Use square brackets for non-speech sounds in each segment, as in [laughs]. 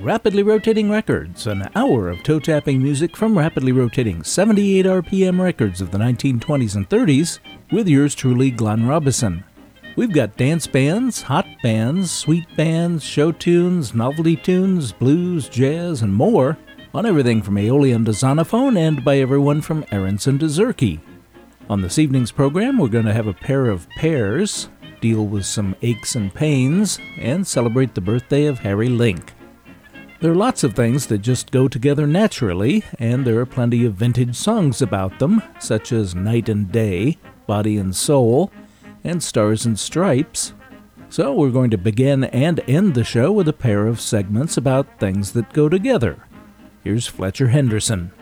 Rapidly Rotating Records, an hour of toe tapping music from rapidly rotating 78 RPM records of the 1920s and 30s, with yours truly, Glenn Robison. We've got dance bands, hot bands, sweet bands, show tunes, novelty tunes, blues, jazz, and more on everything from Aeolian to Zonophone and by everyone from Aronson to Zurke. On this evening's program, we're going to have a pair of pairs, deal with some aches and pains, and celebrate the birthday of Harry Link. There are lots of things that just go together naturally, and there are plenty of vintage songs about them, such as Night and Day, Body and Soul, and Stars and Stripes. So we're going to begin and end the show with a pair of segments about things that go together. Here's Fletcher Henderson.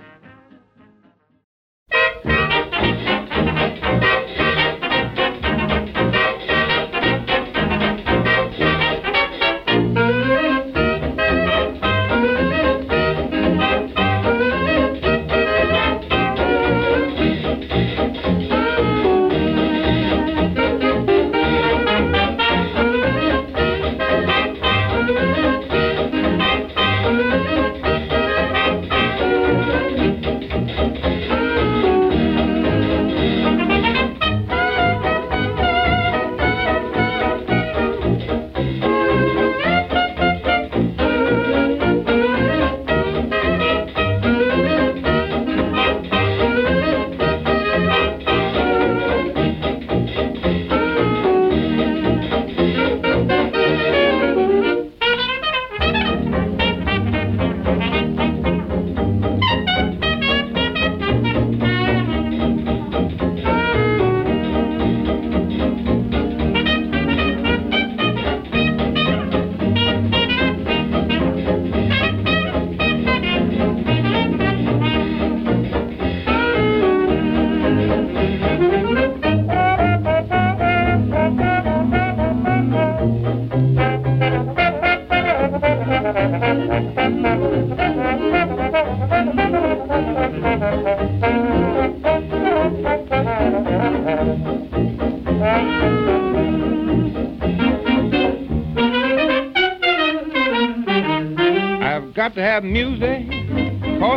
About music,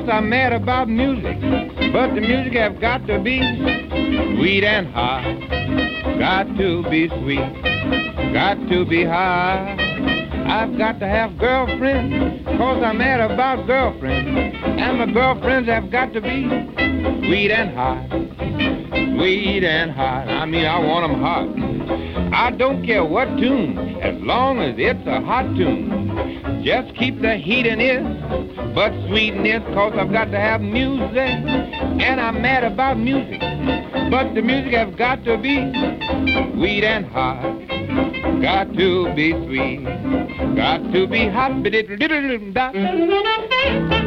I'm mad about music. but the music have got to be sweet and hot. Got to be sweet, got to be high. I've got to have girlfriends, cause I'm mad about girlfriends. And my girlfriends have got to be sweet and hot. Sweet and hot. I mean, I want them hot. I don't care what tune, as long as it's a hot tune. Just keep the heat in it but sweetness, cause I've got to have music, and I'm mad about music. But the music has got to be sweet and hot. Got to be sweet, got to be hot. hear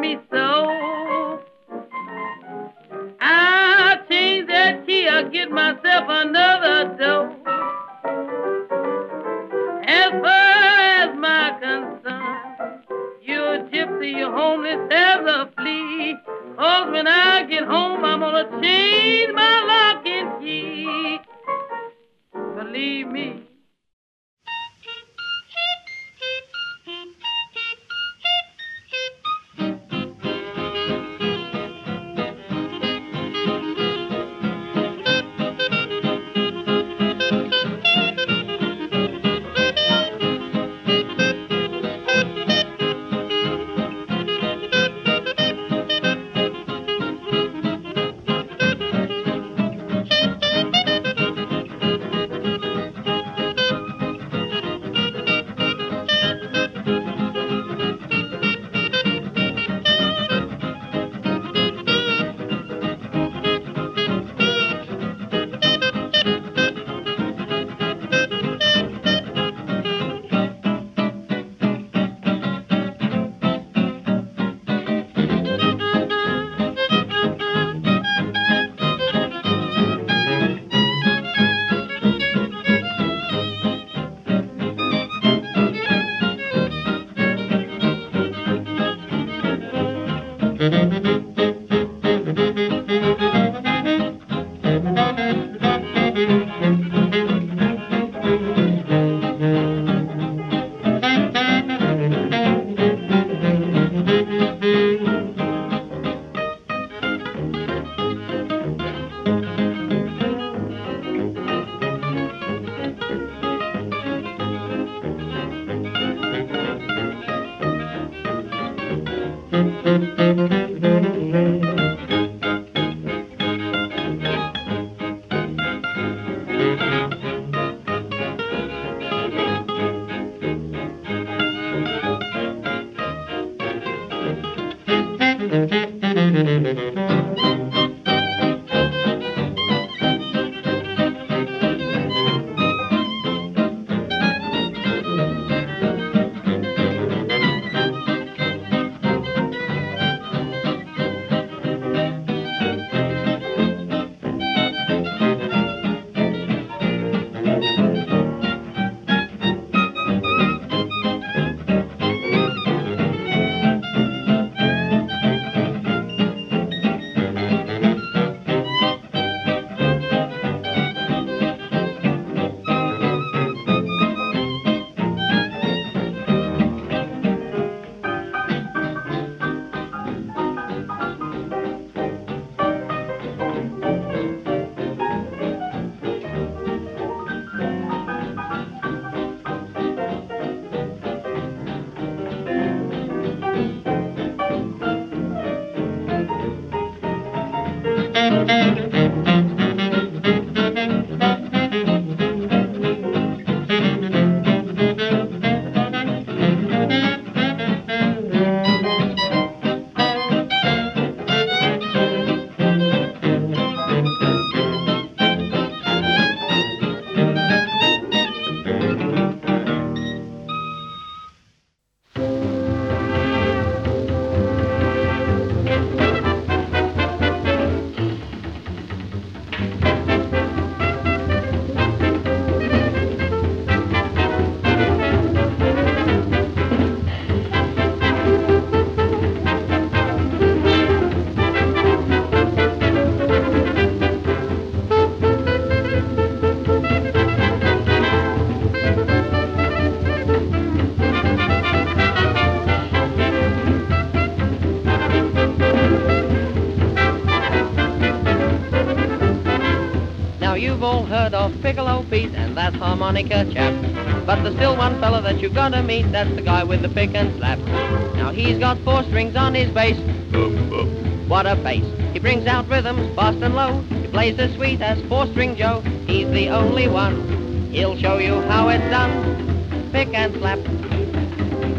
made me Música harmonica chap. But there's still one fella that you're gonna meet, that's the guy with the pick and slap. Now he's got four strings on his bass. What a bass. He brings out rhythms fast and low. He plays as sweet as four-string Joe. He's the only one. He'll show you how it's done. Pick and slap.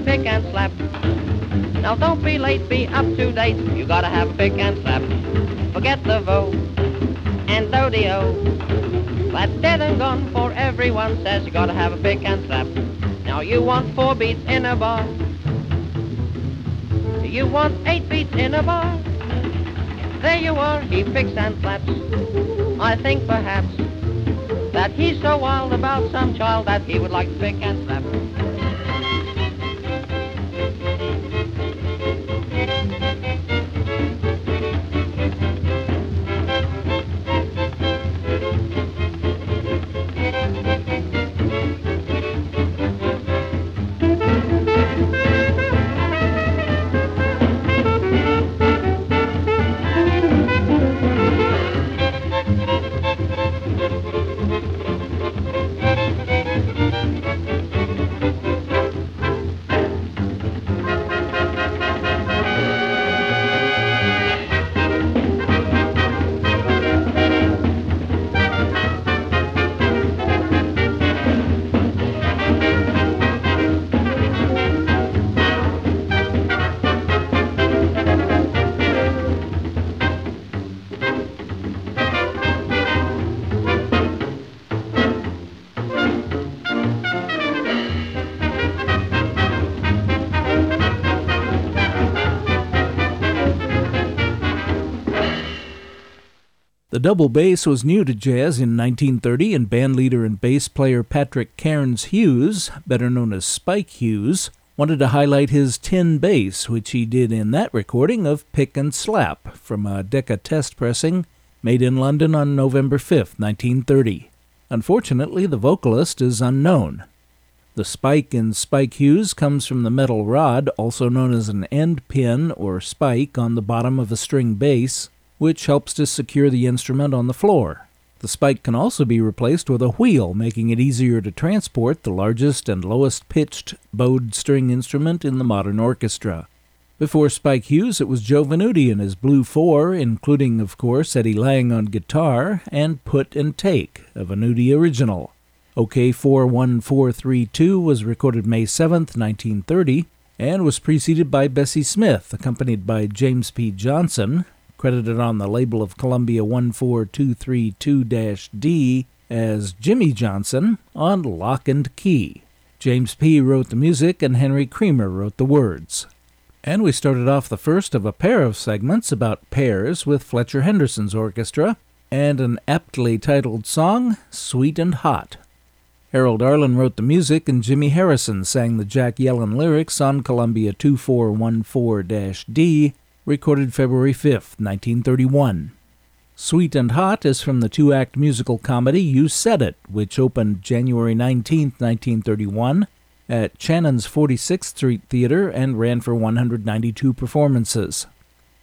Pick and slap. Now don't be late, be up to date. You gotta have pick and slap. Forget the vo and do-de-o. That's dead and gone, for everyone says you gotta have a pick and slap. Now you want four beats in a bar. You want eight beats in a bar. There you are, he picks and slaps. I think perhaps that he's so wild about some child that he would like to pick and double bass was new to jazz in 1930, and bandleader and bass player Patrick Cairns Hughes, better known as Spike Hughes, wanted to highlight his tin bass, which he did in that recording of Pick and Slap from a Decca test pressing made in London on November 5, 1930. Unfortunately, the vocalist is unknown. The spike in Spike Hughes comes from the metal rod, also known as an end pin or spike on the bottom of a string bass, which helps to secure the instrument on the floor. The spike can also be replaced with a wheel, making it easier to transport the largest and lowest pitched bowed string instrument in the modern orchestra. Before Spike Hughes, it was Joe Venuti and his Blue Four, including, of course, Eddie Lang on guitar, and Put and Take, a Venuti original. Okeh 41432 was recorded May 7, 1930, and was preceded by Bessie Smith, accompanied by James P. Johnson, credited on the label of Columbia 14232 D as Jimmy Johnson on Lock and Key. James P. wrote the music and Henry Creamer wrote the words. And we started off the first of a pair of segments about pairs with Fletcher Henderson's orchestra and an aptly titled song, Sweet and Hot. Harold Arlen wrote the music and Jimmy Harrison sang the Jack Yellen lyrics on Columbia 2414 D recorded February 5, 1931. Sweet and Hot is from the two act musical comedy You Said It, which opened January 19, 1931, at Chanin's 46th Street Theater and ran for 192 performances.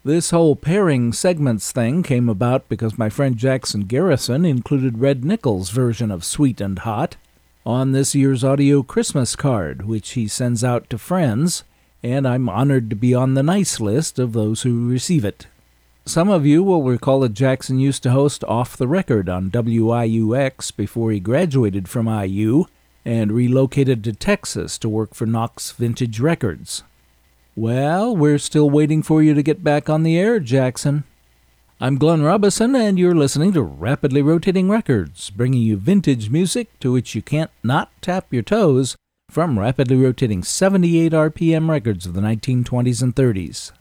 This whole pairing segments thing came about because my friend Jackson Garrison included Red Nichols' version of Sweet and Hot on this year's audio Christmas card, which he sends out to friends and I'm honored to be on the nice list of those who receive it. Some of you will recall that Jackson used to host Off the Record on WIUX before he graduated from IU and relocated to Texas to work for Knox Vintage Records. Well, we're still waiting for you to get back on the air, Jackson. I'm Glenn Robison, and you're listening to Rapidly Rotating Records, bringing you vintage music to which you can't not tap your toes from rapidly rotating 78 RPM records of the 1920s and 30s.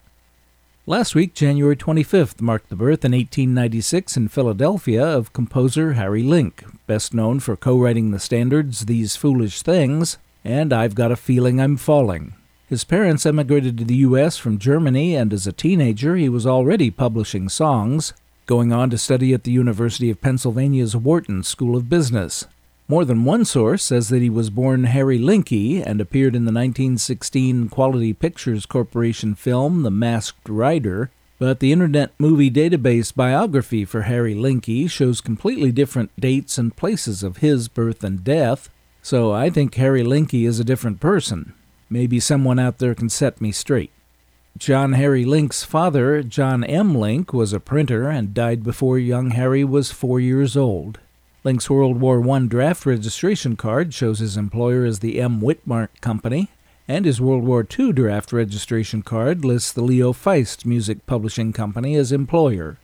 Last week, January 25th, marked the birth in 1896 in Philadelphia of composer Harry Link, best known for co writing the standards These Foolish Things and I've Got a Feeling I'm Falling. His parents emigrated to the U.S. from Germany, and as a teenager, he was already publishing songs, going on to study at the University of Pennsylvania's Wharton School of Business. More than one source says that he was born Harry Linky and appeared in the 1916 Quality Pictures Corporation film The Masked Rider, but the Internet Movie Database biography for Harry Linky shows completely different dates and places of his birth and death, so I think Harry Linky is a different person. Maybe someone out there can set me straight. John Harry Link's father, John M. Link, was a printer and died before young Harry was four years old. Link's World War I draft registration card shows his employer as the M. Witmark Company, and his World War II draft registration card lists the Leo Feist Music Publishing Company as employer.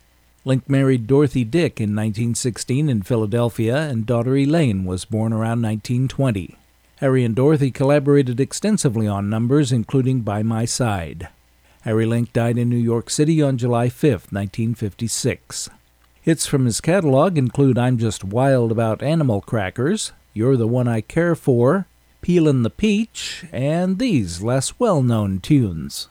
Link married Dorothy Dick in 1916 in Philadelphia, and daughter Elaine was born around 1920. Harry and Dorothy collaborated extensively on numbers, including By My Side. Harry Link died in New York City on July 5, 1956. Hits from his catalog include I'm Just Wild About Animal Crackers, You're the One I Care For, Peelin' the Peach, and these less well known tunes.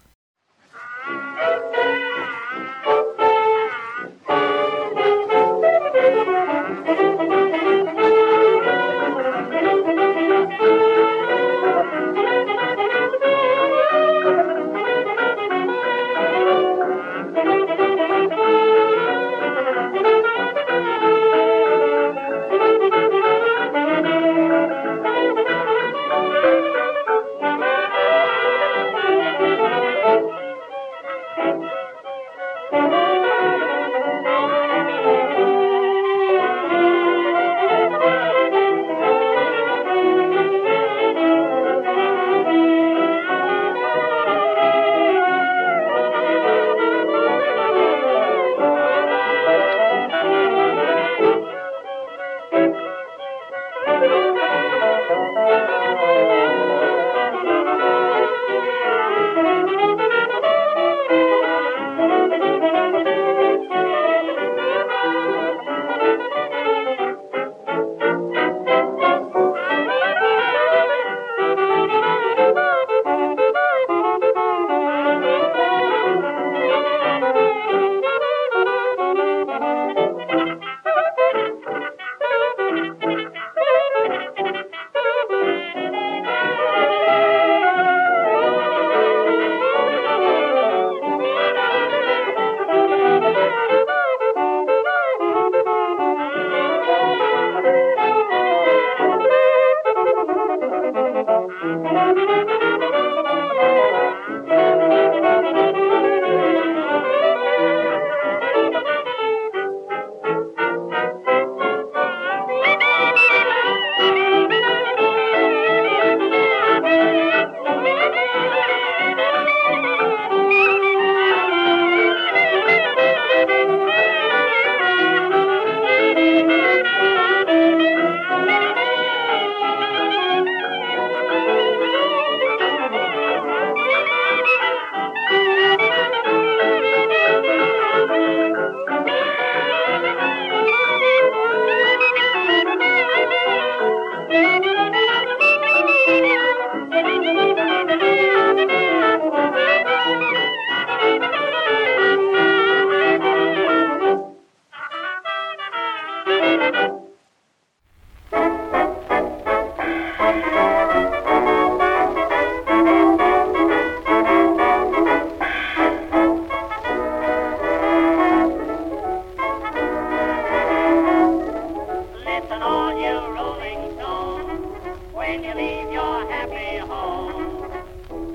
when you leave your happy home.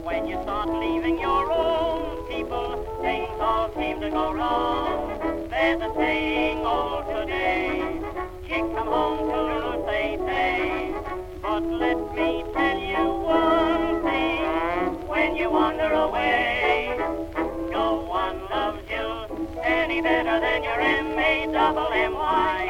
When you start leaving your own people, things all seem to go wrong. There's a saying old today, chick come home to roost they say. But let me tell you one thing, when you wander away, no one loves you any better than your M-A-double-M-Y.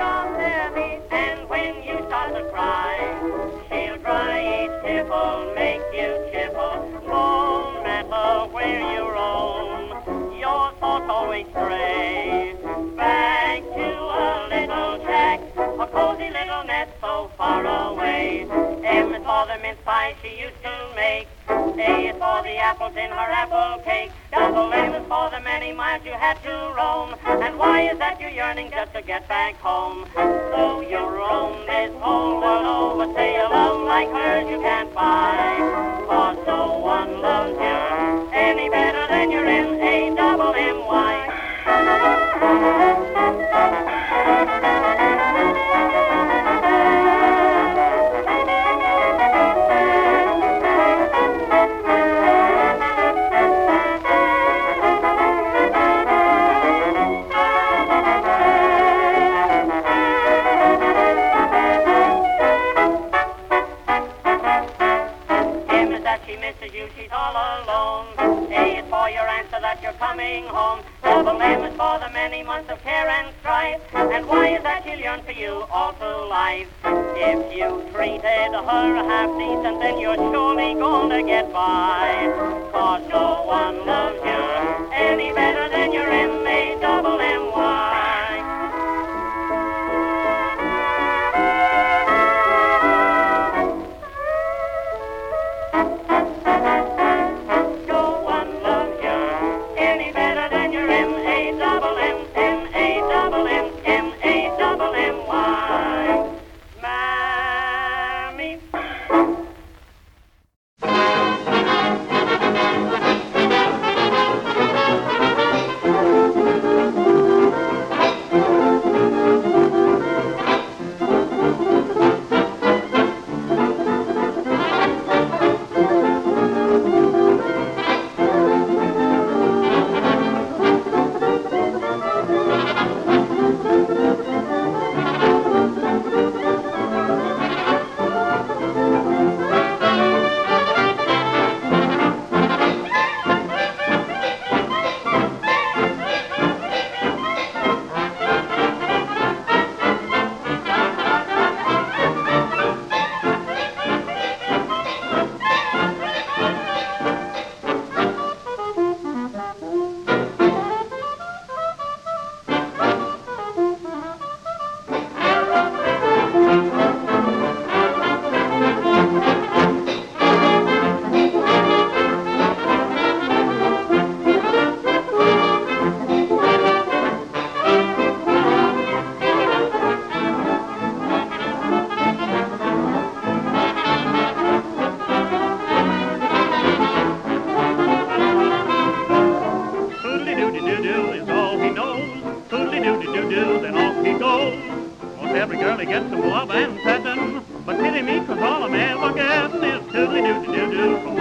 Where you roam. Your thoughts always stray back to a little shack, a cozy little nest so far away. M is for the mince pie she used to make. A is for the apples in her apple cake. Double M is for the many miles you had to roam. And why is that you're yearning just to get back home? So you roam this whole world over. Say a love like hers you can't buy. Cause no one loves you any better than your M coming home. Double M is for the many months of care and strife. And why is that she'll yearn for you all through life? If you treated her half decent, then you're surely gonna get by. Cause no one loves you any better than pity me, 'cause all I'm ever getting is toodly doody doo doo from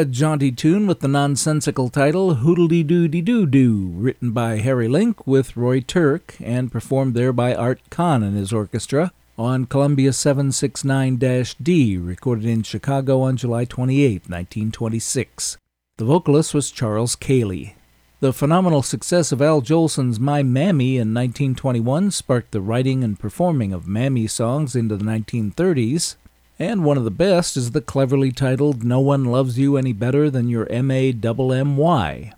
A jaunty tune with the nonsensical title Hoodly Doody Doo Doo, written by Harry Link with Roy Turk and performed there by Art Kahn and his orchestra on Columbia 769 D, recorded in Chicago on July 28, 1926. The vocalist was Charles Kaley. The phenomenal success of Al Jolson's My Mammy in 1921 sparked the writing and performing of Mammy songs into the 1930s, and one of the best is the cleverly titled No One Loves You Any Better Than Your M.A.M.M.Y.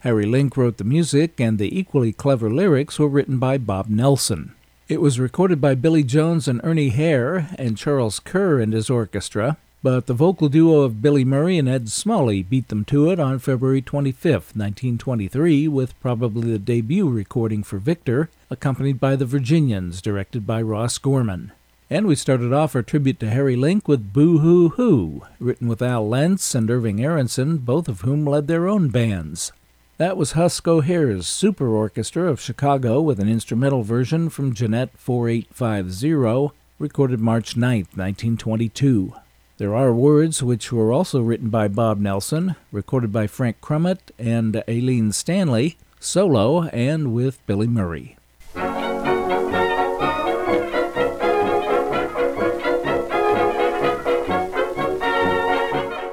Harry Link wrote the music, and the equally clever lyrics were written by Bob Nelson. It was recorded by Billy Jones and Ernie Hare and Charles Kerr and his orchestra, but the vocal duo of Billy Murray and Ed Smalley beat them to it on February 25, 1923, with probably the debut recording for Victor, accompanied by the Virginians, directed by Ross Gorman. And we started off our tribute to Harry Link with Boo Hoo Hoo, written with Al Lentz and Irving Aronson, both of whom led their own bands. That was Husk O'Hare's Super Orchestra of Chicago with an instrumental version from Gennett 4850, recorded March 9, 1922. There are words which were also written by Bob Nelson, recorded by Frank Crumit and Aileen Stanley, solo and with Billy Murray.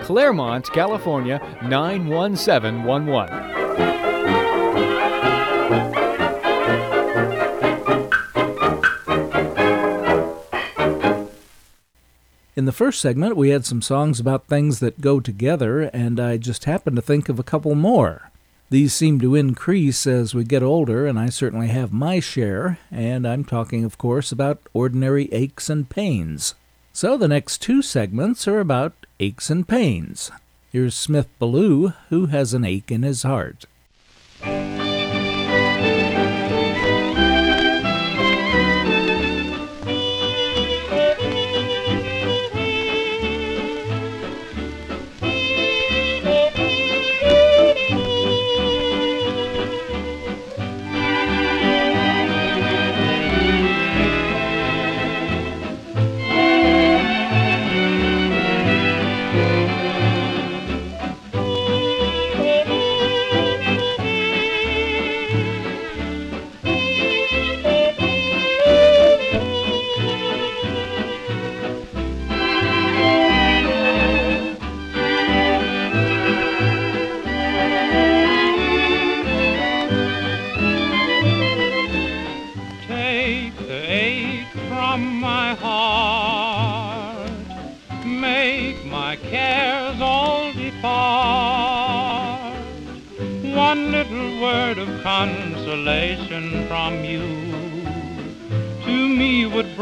Claremont, California 91711. In the first segment, we had some songs about things that go together, and I just happened to think of a couple more. These seem to increase as we get older, and I certainly have my share, and I'm talking, of course, about ordinary aches and pains. So the next two segments are about aches and pains. Here's Smith Ballew, who has an ache in his heart.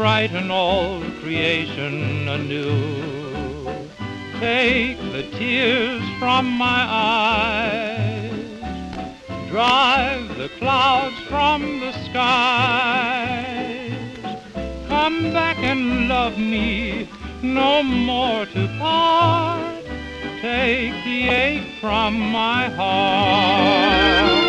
Brighten all creation anew. Take the tears from my eyes drive the clouds from the skies. Come back and love me, no more to part. Take the ache from my heart.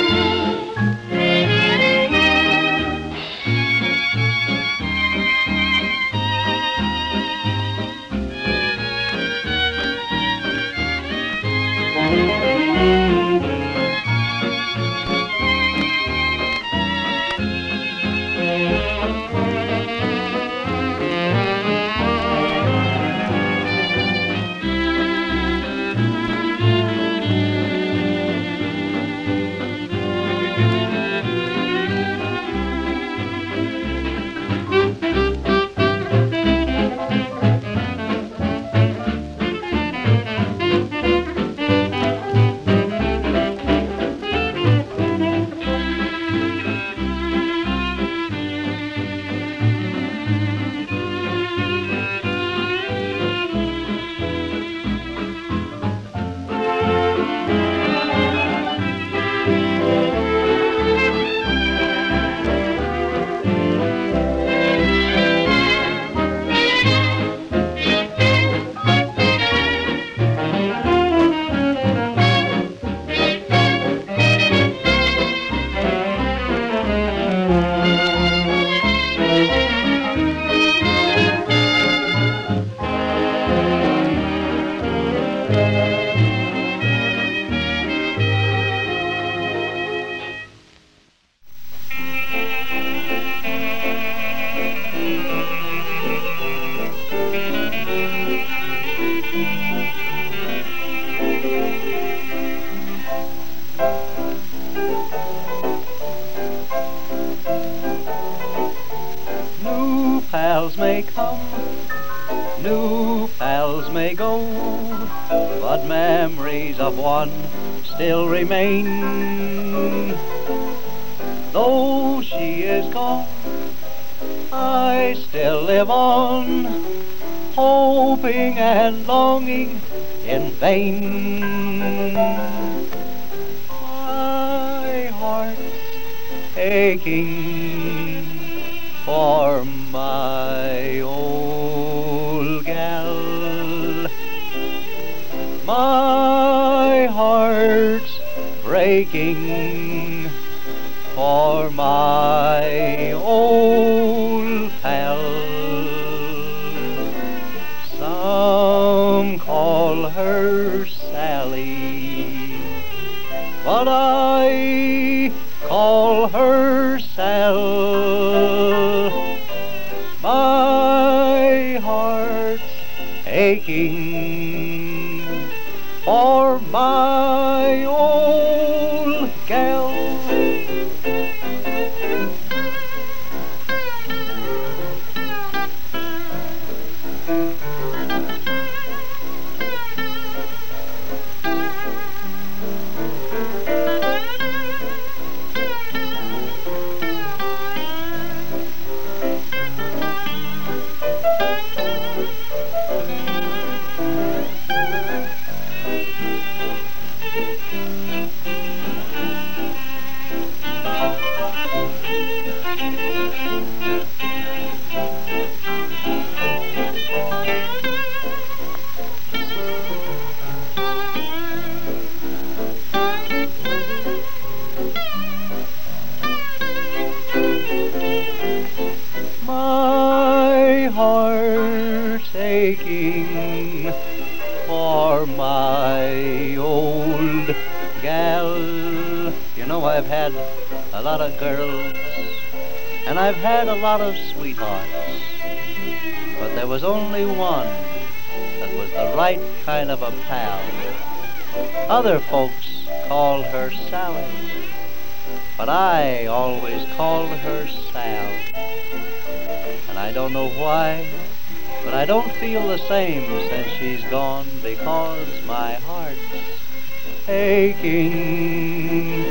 I still live on, hoping and longing in vain. My heart's aching for my old gal. My heart's breaking for my old call her Sally, but I call her Sal. My heart's aching gal. You know, I've had a lot of girls, and I've had a lot of sweethearts, but there was only one that was the right kind of a pal. Other folks call her Sally, but I always called her Sal. And I don't know why, but I don't feel the same since she's gone because my heart's aching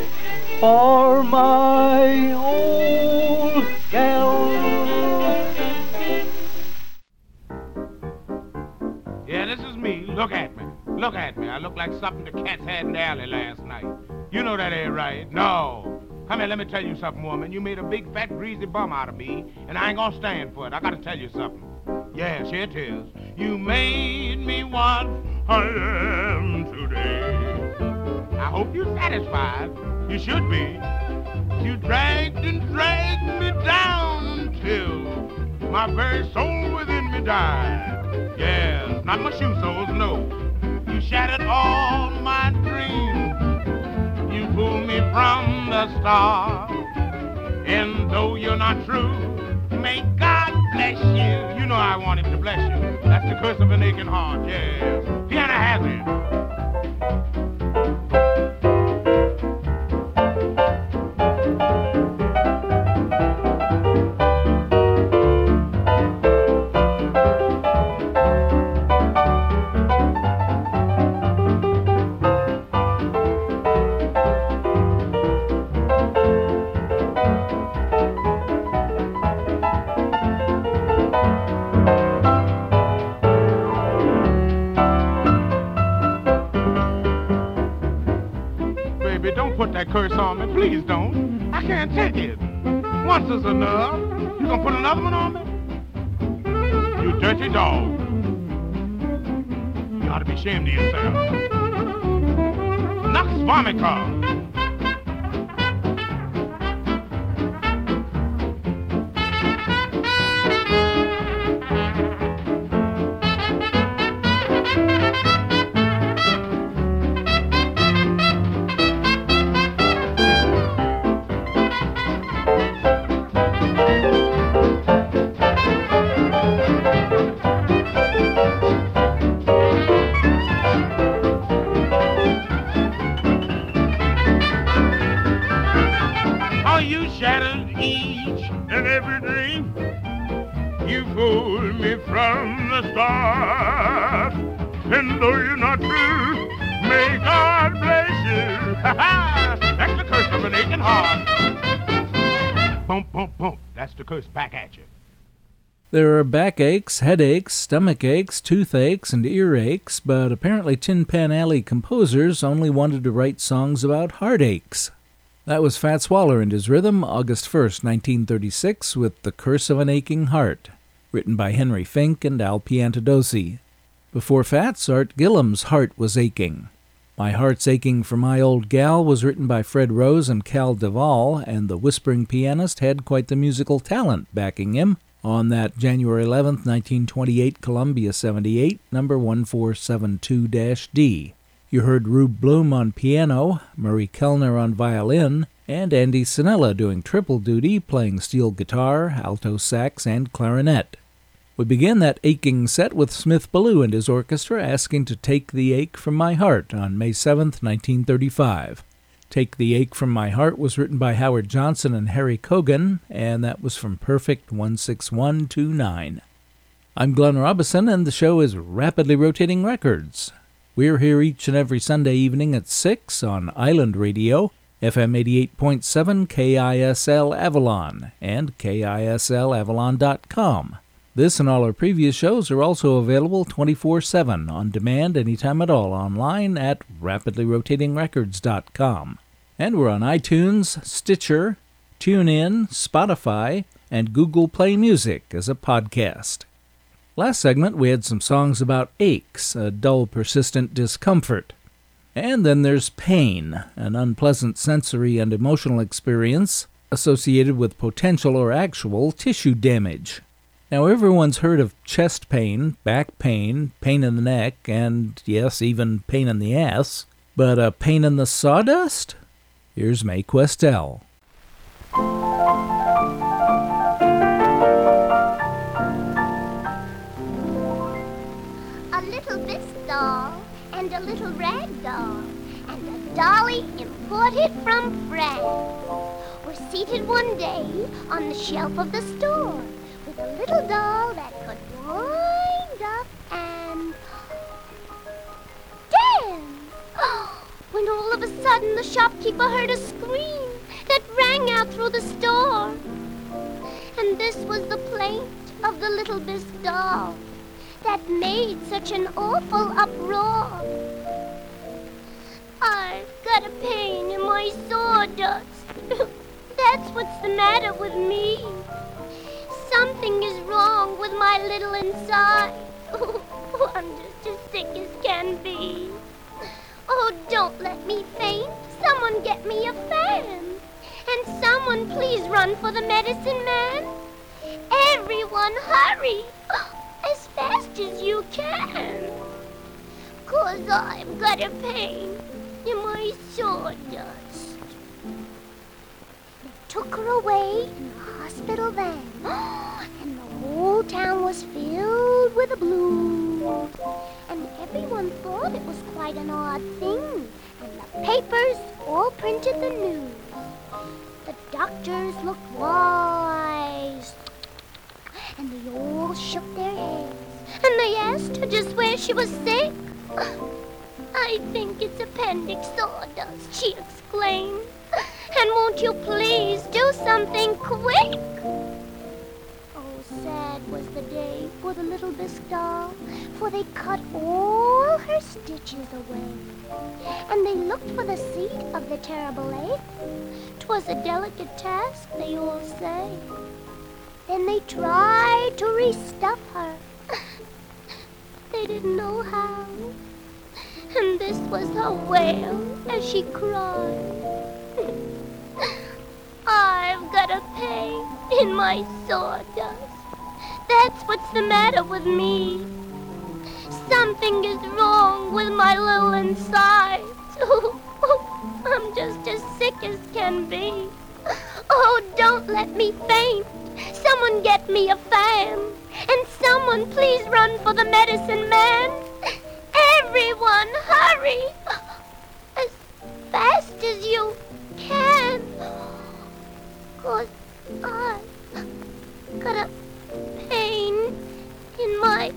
for my old gal. Yeah, this is me. Look at me. Look at me. I look like something the cats had in the alley last night. You know that ain't right. No. Come here, let me tell you something, woman. You made a big, fat, greasy bum out of me, and I ain't gonna stand for it. I gotta tell you something. Yes, here it is. You made me what I am today. I hope you're satisfied. You should be. You dragged and dragged me down until my very soul within me died. Yes, not my shoe soles, no. You shattered all my dreams. You pulled me from the start. And though you're not true, may God bless you. You know I want him to bless you. That's the curse of an aching heart, yes. Piano has it. On me. Please don't. I can't take it. Once is enough. You gonna put another one on me? You dirty dog. You ought to be ashamed of yourself. Nux vomica. There are backaches, headaches, stomach aches, toothaches, and earaches, but apparently Tin Pan Alley composers only wanted to write songs about heartaches. That was Fats Waller and his rhythm, August 1st, 1936, with The Curse of an Aching Heart, written by Henry Fink and Al Piantadosi. Before Fats, Art Gillham's Heart Was Aching. My Heart's Aching for My Old Gal was written by Fred Rose and Cal Duvall, and the whispering pianist had quite the musical talent backing him on that January 11, 1928 Columbia 78, number 1472-D. You heard Rube Bloom on piano, Murray Kellner on violin, and Andy Sannella doing triple duty playing steel guitar, alto sax, and clarinet. We began that aching set with Smith Ballew and his orchestra asking to take the ache from my heart on May 7, 1935. Take the Ache from My Heart was written by Howard Johnson and Harry Cogan, and that was from Perfect 16129. I'm Glenn Robison, and the show is Rapidly Rotating Records. We're here each and every Sunday evening at 6 on Island Radio, FM 88.7 KISL Avalon, and KISLAvalon.com. This and all our previous shows are also available 24 7 on demand anytime at all online at rapidlyrotatingrecords.com. And we're on iTunes, Stitcher, TuneIn, Spotify, and Google Play Music as a podcast. Last segment, we had some songs about aches, a dull, persistent discomfort. And then there's pain, an unpleasant sensory and emotional experience associated with potential or actual tissue damage. Now, everyone's heard of chest pain, back pain, pain in the neck, and yes, even pain in the ass. But a pain in the sawdust? Here's Mae Questel. a little bisque doll and a little rag doll and a dolly imported from France were seated one day on the shelf of the store with a little doll that could wind up and dance. [gasps] Oh, When all of a sudden the shopkeeper heard a scream that rang out through the store. And this was the plaint of the little bisque doll that made such an awful uproar. I've got a pain in my sawdust. [laughs] That's what's the matter with me. Something is wrong with my little inside. I'm just as sick as can be. Oh, don't let me faint. Someone get me a fan. And someone please run for the medicine man. Everyone hurry [gasps] as fast as you can. Cause I've got a pain in my sawdust. They took her away in the hospital van. [gasps] And whole town was filled with a blue. And everyone thought it was quite an odd thing. And the papers all printed the news. The doctors looked wise. And they all shook their heads. And they asked her just where she was sick. Ah, I think it's appendix sawdust, she exclaimed. And won't you please do something quick? Sad was the day for the little bisque doll, for they cut all her stitches away. And they looked for the seat of the terrible ache. 'Twas a delicate task, they all say. Then they tried to restuff her. [laughs] they didn't know how. And this was her wail as she cried. I've got a pain in my sawdust. That's what's the matter with me. Something is wrong with my little insides. [laughs] I'm just as sick as can be. Oh, don't let me faint. Someone get me a fan. And someone please run for the medicine man. Everyone hurry. As fast as you can. Cause I 哎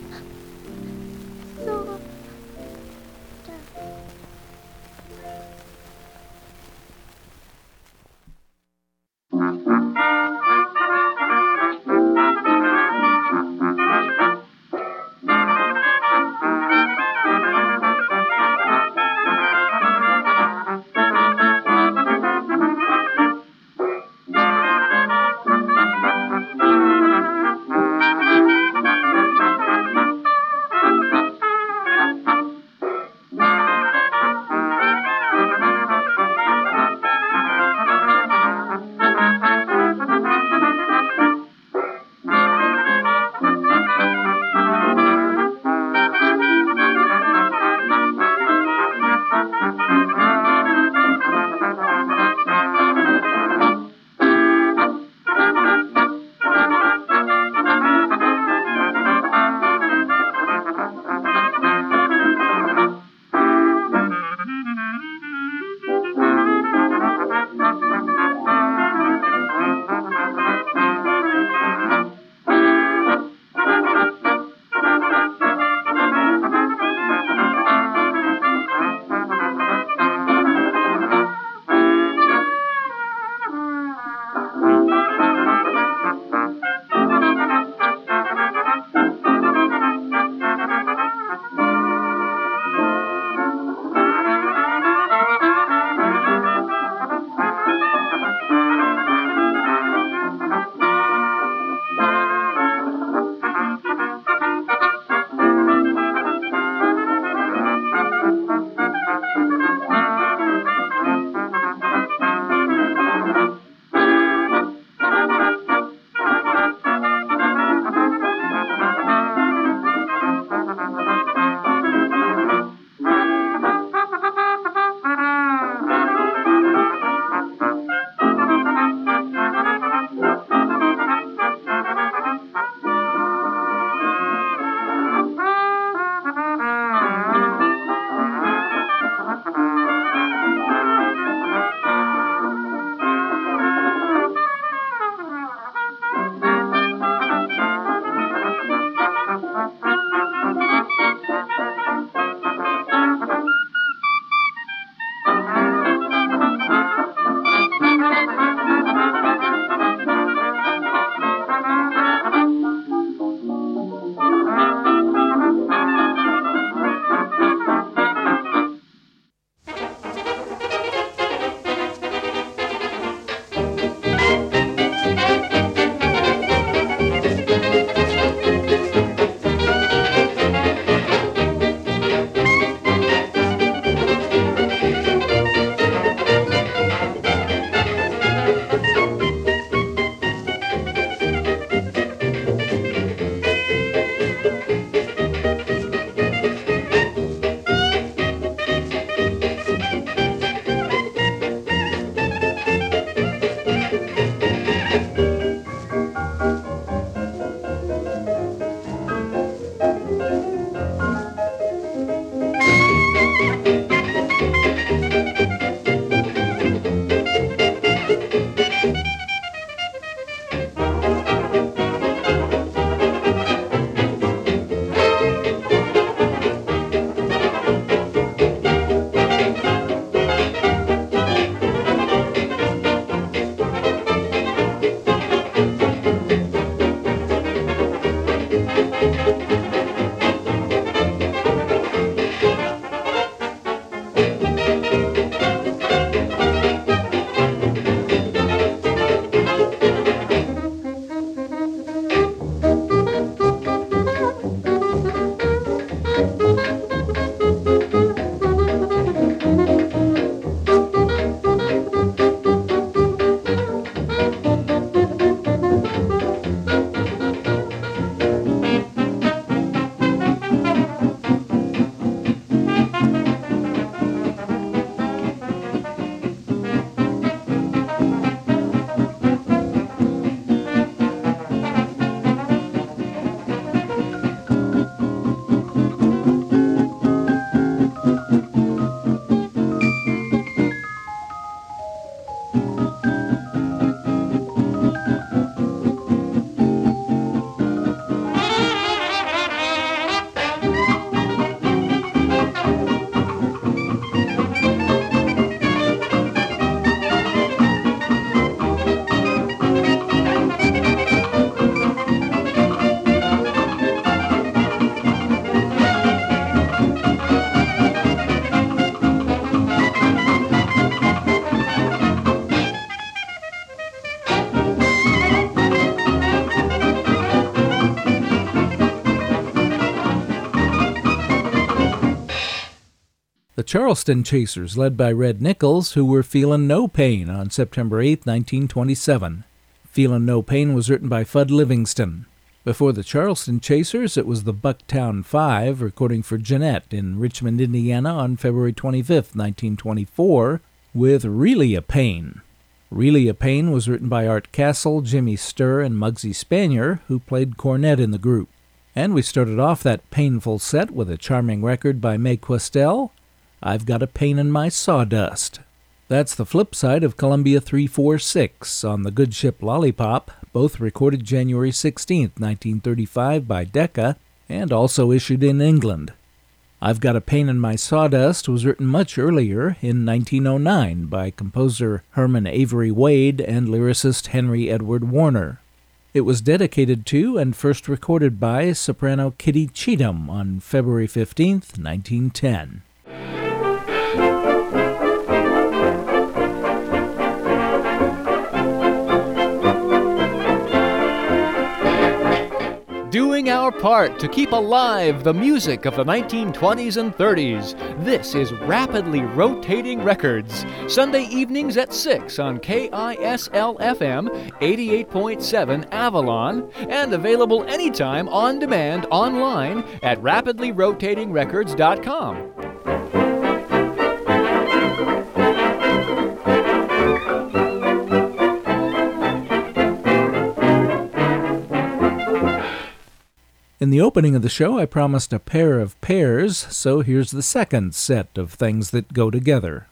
Charleston Chasers, led by Red Nichols, who were feeling no pain on September 8, 1927. Feelin' No Pain was written by Fudd Livingston. Before the Charleston Chasers, it was the Bucktown Five, recording for Gennett in Richmond, Indiana on February 25, 1924, with Really a Pain. Really a Pain was written by Art Kassel, Jimmy Sturr, and Muggsy Spanier, who played cornet in the group. And we started off that painful set with a charming record by Mae Questel, I've Got a Pain in My Sawdust. That's the flip side of Columbia 346 on the good ship Lollipop, both recorded January 16, 1935 by Decca, and also issued in England. I've Got a Pain in My Sawdust was written much earlier, in 1909, by composer Herman Avery Wade and lyricist Henry Edward Warner. It was dedicated to and first recorded by soprano Kitty Cheatham on February 15, 1910. Doing our part to keep alive the music of the 1920s and 30s. This is Rapidly Rotating Records, Sunday evenings at 6 on KISL FM 88.7 Avalon, and available anytime on demand online at rapidlyrotatingrecords.com. In the opening of the show, I promised a pair of pairs, so here's the second set of things that go together.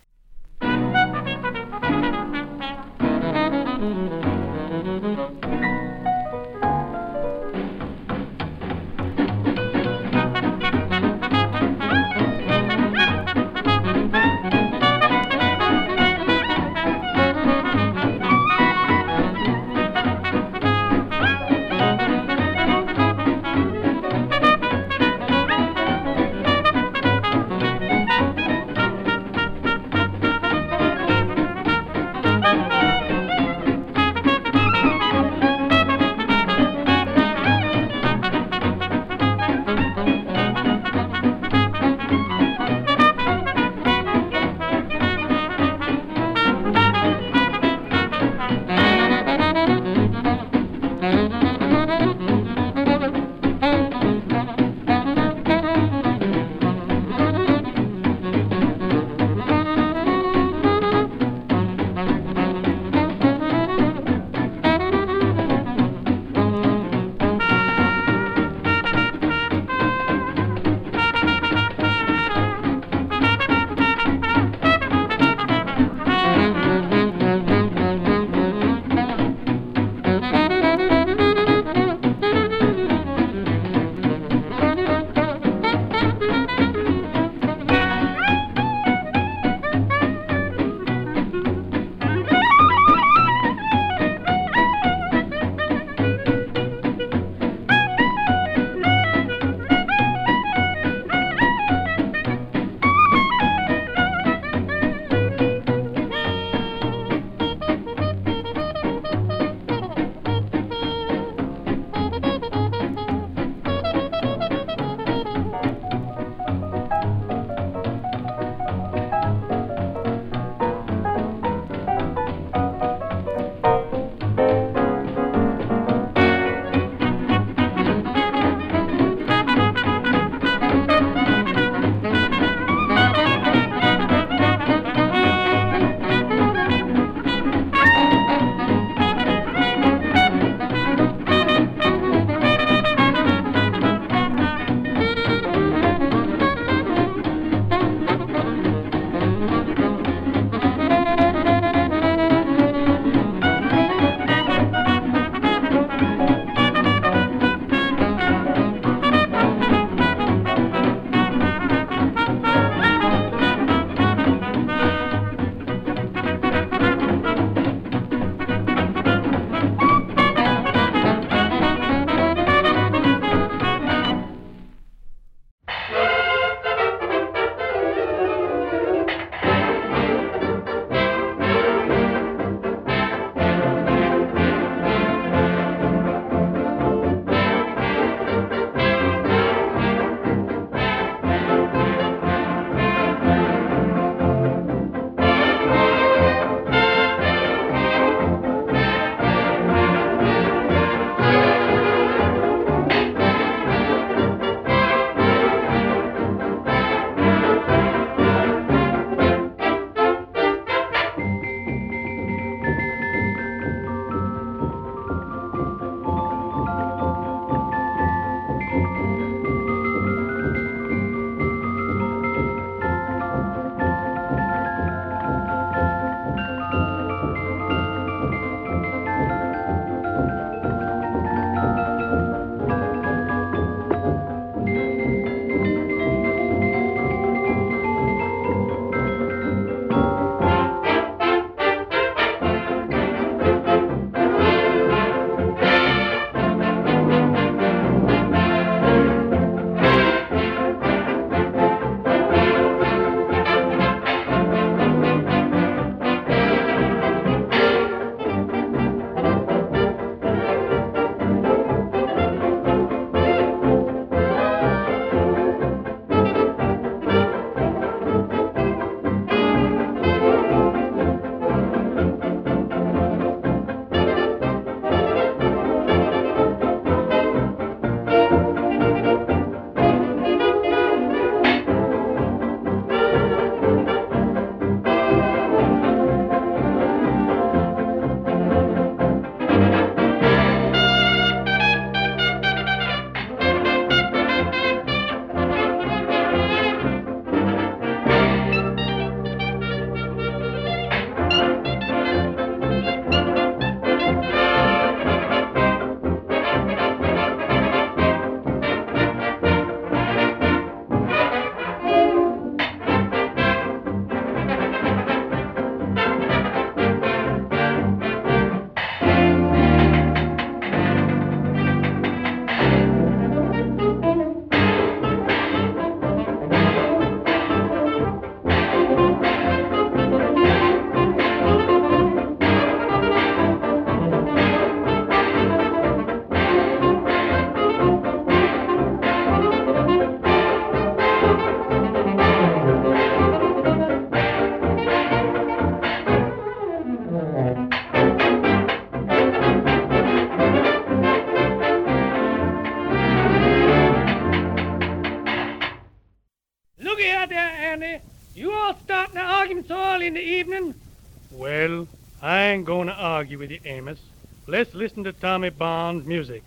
Tommy Bond music.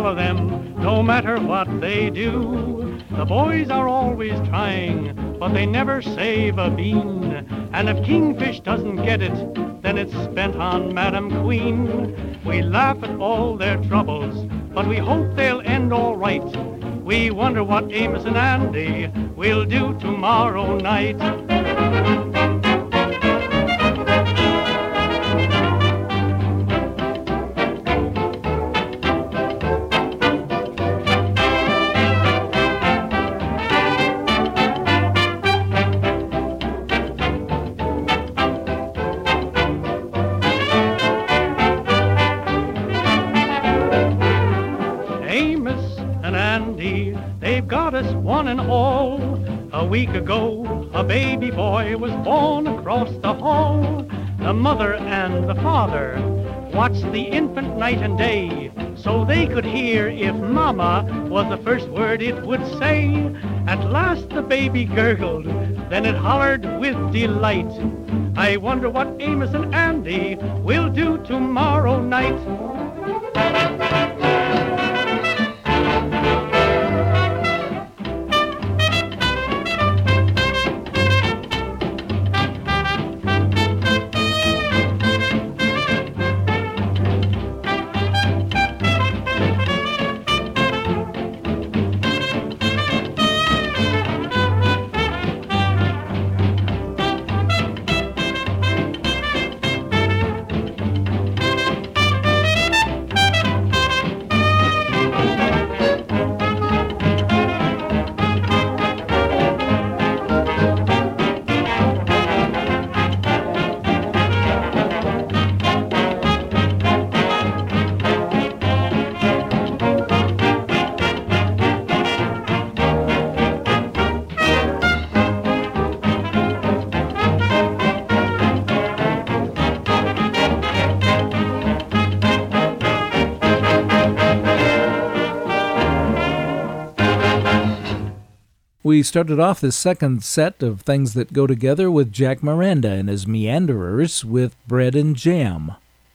Follow them, no matter what they do. The boys are always trying, but they never save a bean. And if Kingfish doesn't get it, then it's spent on Madam Queen. We laugh at all their troubles, but we hope they'll end all right. We wonder what Amos and Andy will do tomorrow night. Week ago, a baby boy was born across the hall. The mother and the father watched the infant night and day so they could hear if mama was the first word it would say. At last the baby gurgled, then it hollered with delight. I wonder what Amos and Andy will do tomorrow night. We started off this second set of things that go together with Jack Miranda and his Meanderers with Bread and Jam.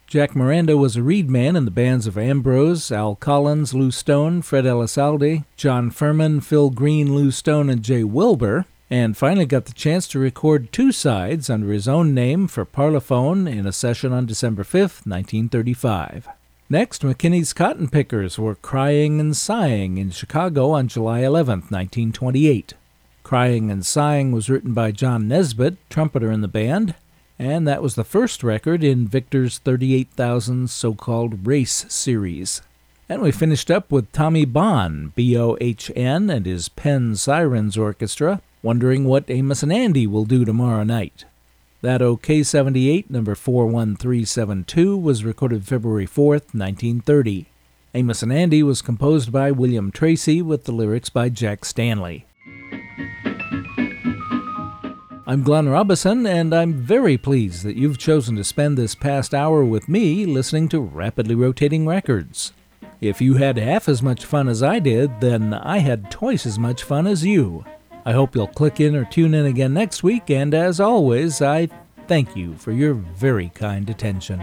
Jack Miranda was a reed man in the bands of Ambrose, Al Collins, Lew Stone, Fred Elizalde, John Furman, Phil Green, Lew Stone, and Jay Wilbur, and finally got the chance to record two sides under his own name for Parlophone in a session on December 5, 1935. Next, McKinney's Cotton Pickers were Crying and Sighing in Chicago on July 11, 1928. Crying and Sighing was written by John Nesbitt, trumpeter in the band, and that was the first record in Victor's 38,000 so called race series. And we finished up with Tommy Bohn, B O H N, and his Penn Sirens Orchestra, wondering what Amos and Andy will do tomorrow night. That Okeh 78, number 41372, was recorded February 4, 1930. Amos and Andy was composed by William Tracy with the lyrics by Jack Stanley. I'm Glenn Robison, and I'm very pleased that you've chosen to spend this past hour with me listening to Rapidly Rotating Records. If you had half as much fun as I did, then I had twice as much fun as you. I hope you'll click in or tune in again next week, and as always, I thank you for your very kind attention.